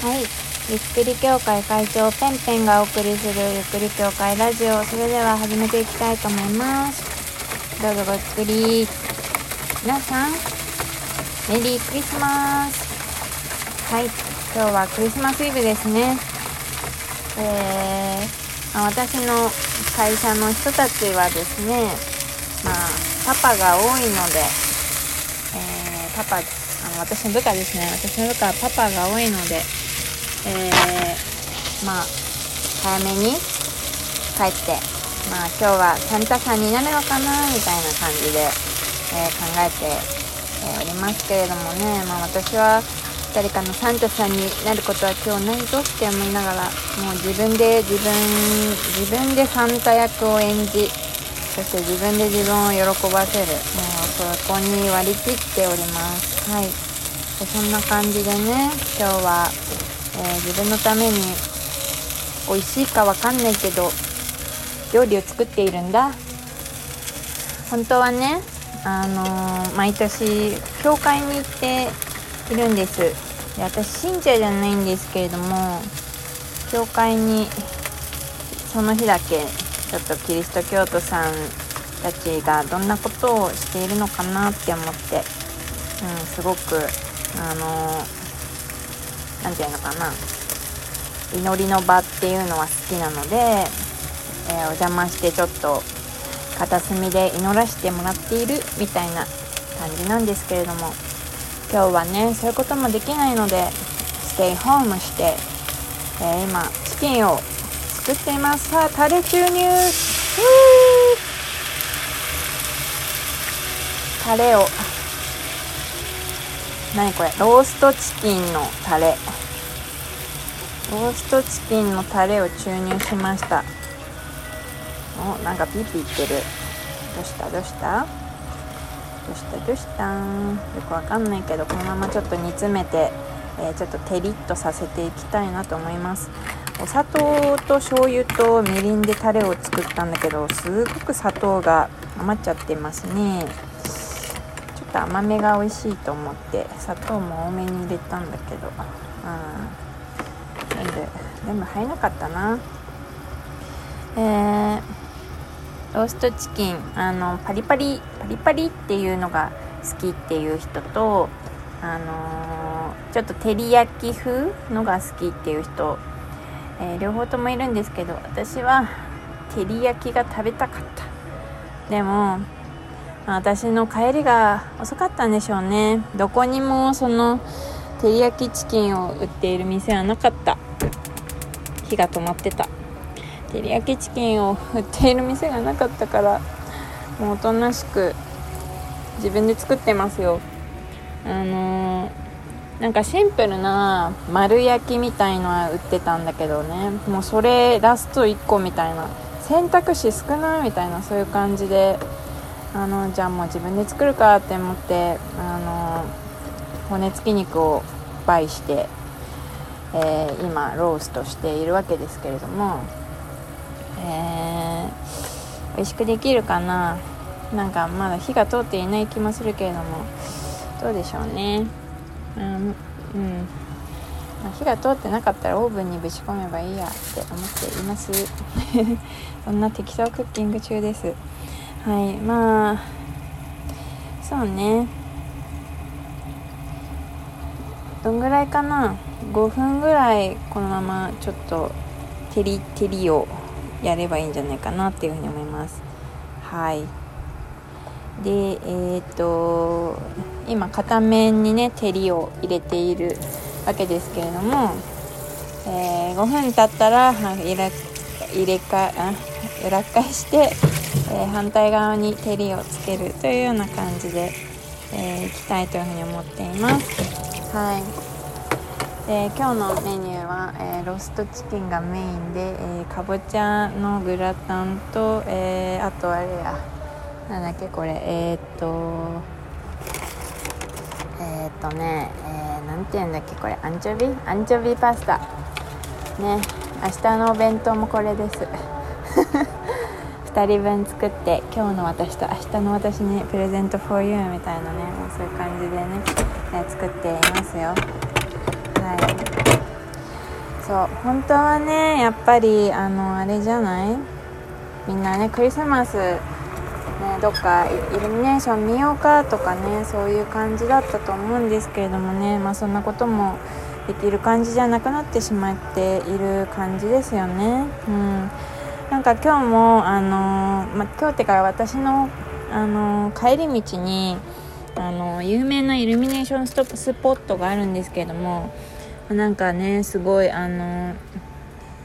はい。ゆっくり協会会長ペンペンがお送りするゆっくり協会ラジオ。それでは始めていきたいと思います。どうぞごゆっくり。皆さん、メリークリスマス。はい。今日はクリスマスイブですね。えー、私の会社の人たちはですね、まあ、パパが多いので、えーパパ、あの私の部下ですね。私の部下はパパが多いので、えーまあ早めに帰ってまあ今日はサンタさんになるのかなみたいな感じで、えー考えて、えーおりますけれどもね。まあ私は誰かのサンタさんになることは今日ないぞって思いながらもう自分で自分自分でサンタ役を演じそして自分で自分を喜ばせる。もうそこに割り切っております。はい。そんな感じでね今日は、えー自分のために美味しいかわかんないけど料理を作っているんだ。本当はねあのー毎年教会に行っているんです。で私信者じゃないんですけれども教会にその日だけちょっとキリスト教徒さんたちがどんなことをしているのかなって思って、うん、すごくあの何て言うのかな。祈りの場っていうのは好きなので、えーお邪魔してちょっと片隅で祈らせてもらっているみたいな感じなんですけれども今日はねそういうこともできないのでステイホームして、えー今チキンを作っています。さあタレ注入。タレを何これ？ローストチキンのタレ。ローストチキンのタレを注入しました。おなんかピーピー言ってる。どうした？どうした？どうした？どうした？よくわかんないけどこのままちょっと煮詰めて、えーちょっとテリッとさせていきたいなと思います。お砂糖と醤油とみりんでタレを作ったんだけどすごく砂糖が余っちゃってますね。っと甘めが美味しいと思って砂糖も多めに入れたんだけど。うん。全部全部入らなかったな。えーローストチキンあのパリパリパリパリっていうのが好きっていう人とあのーちょっと照り焼き風のが好きっていう人、えー両方ともいるんですけど私は照り焼きが食べたかった。でもまあ私の帰りが遅かったんでしょうね。どこにもその照り焼きチキンを売っている店はなかった。火が止まってた。照り焼きチキンを売っている店がなかったからもうおとなしく自分で作ってますよ。あのーなんかシンプルな丸焼きみたいのは売ってたんだけどね。もうそれラスト1個みたいな。選択肢少ないみたいなそういう感じであのじゃあもう自分で作るかって思ってあの骨付き肉を倍して、えー今ローストしているわけですけれどもえー美味しくできるかな？なんかまだ火が通っていない気もするけれどもどうでしょうね。うん、うん。まあ火が通ってなかったらオーブンにぶち込めばいいやって思っています。そんな適当クッキング中です。はいまあそうね。どんぐらいかな？5分ぐらいこのままちょっと照り照りをやればいいんじゃないかなっていうふうに思います。はい。でえーっと今片面にね照りを入れているわけですけれども、えー5分経ったら入れ入れかあ裏返して、えー反対側に照りをつけるというような感じで、えーいきたいというふうに思っています。はい。で今日のメニューは、えーロストチキンがメインで、えーかぼちゃのグラタンと、えーあとあれや。なんだっけこれ。えーっとえっとね、えーなんて言うんだっけこれ。アンチョビ？アンチョビパスタ。ね。明日のお弁当もこれです。2人分作って今日の私と明日の私にプレゼント for you みたいなねもうそういう感じでね、え作っていますよ。はい。そう本当はねやっぱりあのあれじゃない？みんなねクリスマスねどっかイルミネーション見ようかとかねそういう感じだったと思うんですけれどもねまあそんなこともできる感じじゃなくなってしまっている感じですよね。うん。なんか今日もあのま、今日ってか私のあの帰り道にあの有名なイルミネーションストップスポットがあるんですけどもなんかねすごいあの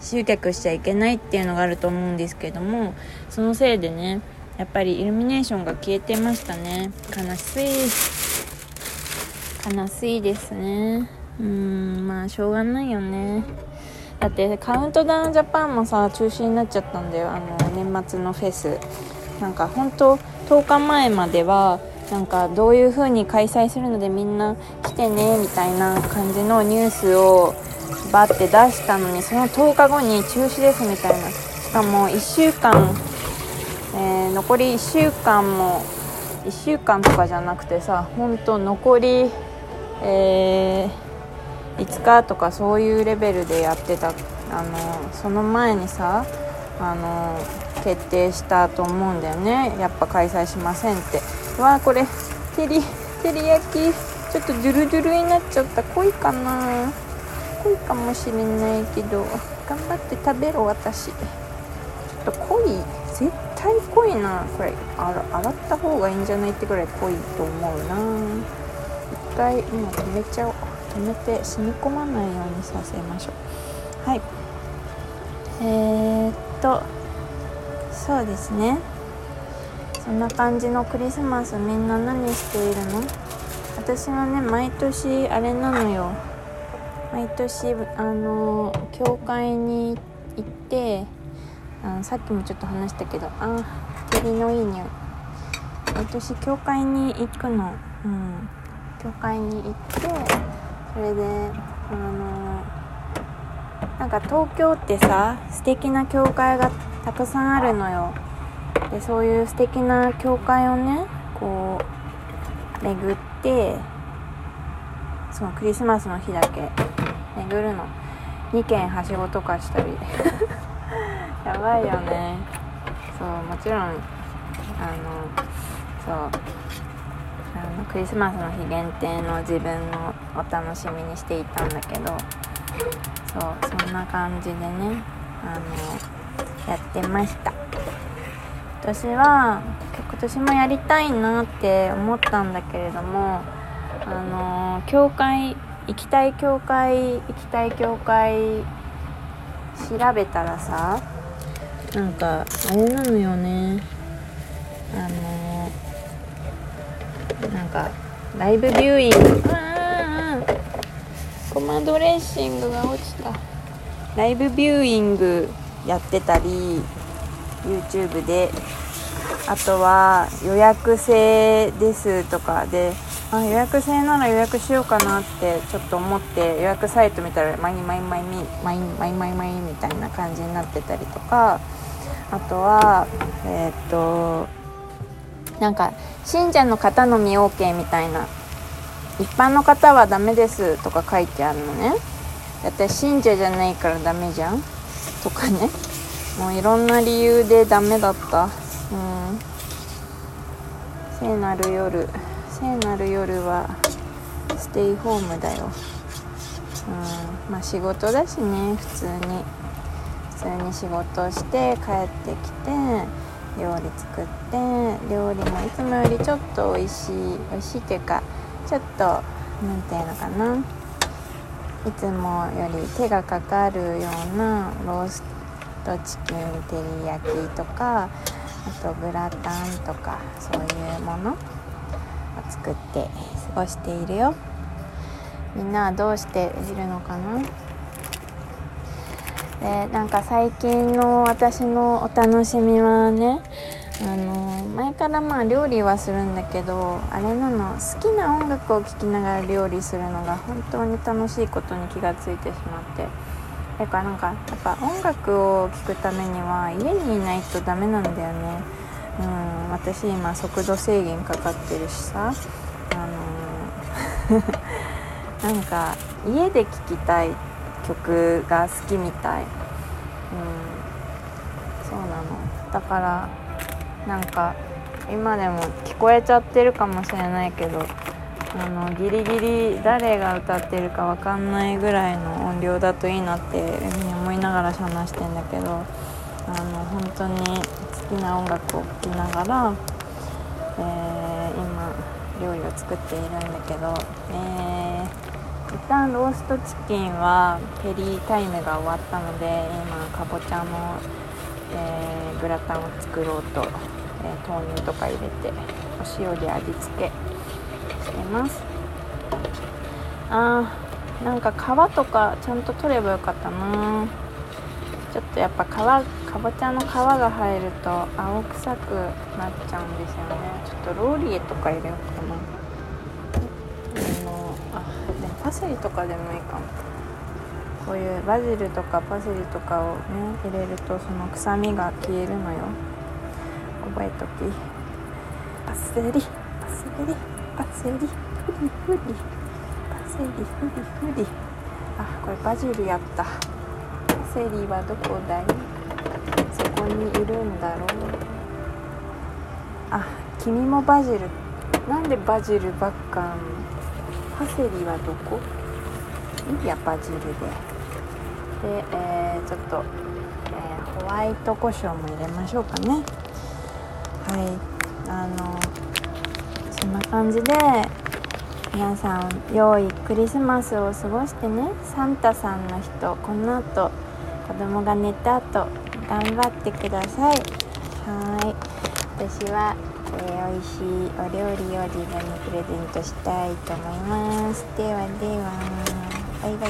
集客しちゃいけないっていうのがあると思うんですけどもそのせいでねやっぱりイルミネーションが消えてましたね。悲しい。悲しいですね。うんまあしょうがないよね。だってカウントダウンジャパンもさ中止になっちゃったんだよ。あの年末のフェス。なんか本当10日前まではなんかどういう風に開催するのでみんな来てねみたいな感じのニュースをバッて出したのにその10日後に中止ですみたいな。しかも1週間、えー、残り1週間も1週間とかじゃなくてさ本当残り、えー、5日とかそういうレベルでやってたあのその前にさあの決定したと思うんだよね。やっぱ開催しませんって。わあこれ照り照り焼きちょっとドゥルドゥルになっちゃった。濃いかな。濃いかもしれないけど頑張って食べろ私。ちょっと濃い絶対濃いな。これ洗った方がいいんじゃないってぐらい濃いと思うな。一回もう止めちゃおう。止めて染み込まないようにさせましょう。はい。えー、っとそうですね。そんな感じのクリスマスみんな何しているの？私はね毎年あれなのよ。毎年あの教会に行ってあさっきもちょっと話したけどあ照りのいい匂い。毎年教会に行くの。うん。教会に行ってそれであのなんか東京ってさ素敵な教会がたくさんあるのよ。でそういう素敵な教会をねこう巡ってそのクリスマスの日だけ巡るの。2軒はしごとかしたり。やばいよね。そうもちろんあのそう。クリスマスの日限定の自分のお楽しみにしていたんだけどそうそんな感じでねあのやってました。私は今年もやりたいなって思ったんだけれどもあの教会行きたい教会行きたい教会調べたらさなんかあれなのよね。あのなんかライブビューイング。あごまドレッシングが落ちた。ライブビューイングやってたり YouTube で。あとは予約制ですとかで。あ予約制なら予約しようかなってちょっと思って予約サイト見たらマイマイマイミマイマイマイマイみたいな感じになってたりとか。あとはえっ、となんか信者の方のみ OK みたいな。一般の方はダメですとか書いてあるのね。だって信者じゃないからダメじゃん。とかね。もういろんな理由でダメだった。うん。聖なる夜。聖なる夜はステイホームだよ。うん。まあ仕事だしね普通に。普通に仕事して帰ってきて料理作って料理もいつもよりちょっと美味しい美味しいっていうかちょっと何ていうのかな。いつもより手がかかるようなローストチキン照り焼きとかあとグラタンとかそういうもの。を作って過ごしているよ。みんなはどうしているのかな。でなんか最近の私のお楽しみはねあの前からまあ料理はするんだけどあれなの好きな音楽を聴きながら料理するのが本当に楽しいことに気がついてしまって。だからなんかやっぱ音楽を聴くためには家にいないとダメなんだよね。うん私今速度制限かかってるしさ。あの なんか家で聴きたい曲が好きみたい。うん。そうなの。だからなんか今でも聞こえちゃってるかもしれないけどあのギリギリ誰が歌ってるか分かんないぐらいの音量だといいなっていうふうに思いながら話してんだけどあの本当に好きな音楽を聴きながら、えー、今料理を作っているんだけど、えー、一旦ローストチキンはペリータイムが終わったので今かぼちゃの、えー、グラタンを作ろうと、え豆乳とか入れてお塩で味付けしてます。あーなんか皮とかちゃんと取ればよかったな。ちょっとやっぱ皮かぼちゃの皮が入ると青臭くなっちゃうんですよね。ちょっとローリエとか入れようかな。セリとかでもいいかも。こういうバジルとかパセリとかをね入れるとその臭みが消えるのよ。覚えとき。パセリパセリパセリ。フリフリパセリフリフリあこれバジルやった。パセリはどこだい？そこにいるんだろう。あ君もバジル。なんでバジルばっかパセリはどこ？いやバジルで。で、えー、ちょっと、えー、ホワイト胡椒も入れましょうかね。はい。あのそんな感じで皆さん良いクリスマスを過ごしてね。サンタさんの人この後子供が寝た後頑張ってください。はい。私は、ー、美味しいお料理を自分にプレゼントしたいと思います。ではでは。バイバイ。